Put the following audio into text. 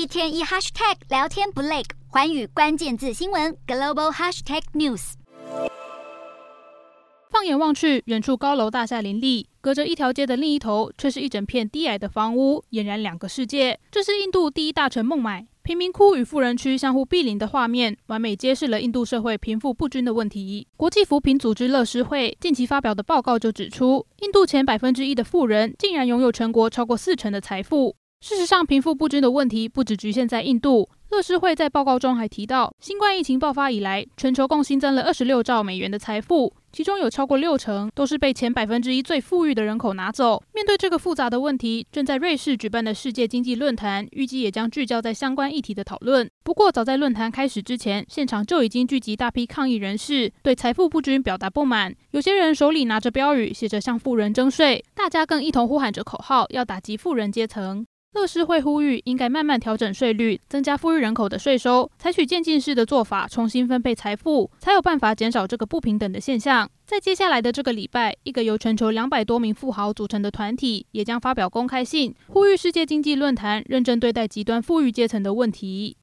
一天一 hashtag 聊天不累，寰宇关键字新闻 global hashtag news。放眼望去，远处高楼大厦林立，隔着一条街的另一头，却是一整片低矮的房屋，俨然两个世界。这是印度第一大城孟买，贫民窟与富人区相互毗邻的画面，完美揭示了印度社会贫富不均的问题。国际扶贫组织乐施会近期发表的报告就指出，印度前百分之一的富人，竟然拥有全国超过四成的财富。事实上，贫富不均的问题不只局限在印度。乐施会在报告中还提到，新冠疫情爆发以来，全球共新增了二十六兆美元的财富，其中有超过六成都是被前百分之一最富裕的人口拿走。面对这个复杂的问题，正在瑞士举办的世界经济论坛，预计也将聚焦在相关议题的讨论。不过，早在论坛开始之前，现场就已经聚集大批抗议人士，对财富不均表达不满。有些人手里拿着标语，写着向富人征税，大家更一同呼喊着口号，要打击富人阶层。乐施会呼吁，应该慢慢调整税率，增加富裕人口的税收，采取渐进式的做法，重新分配财富，才有办法减少这个不平等的现象。在接下来的这个礼拜，一个由全球两百多名富豪组成的团体，也将发表公开信，呼吁世界经济论坛认真对待极端富裕阶层的问题。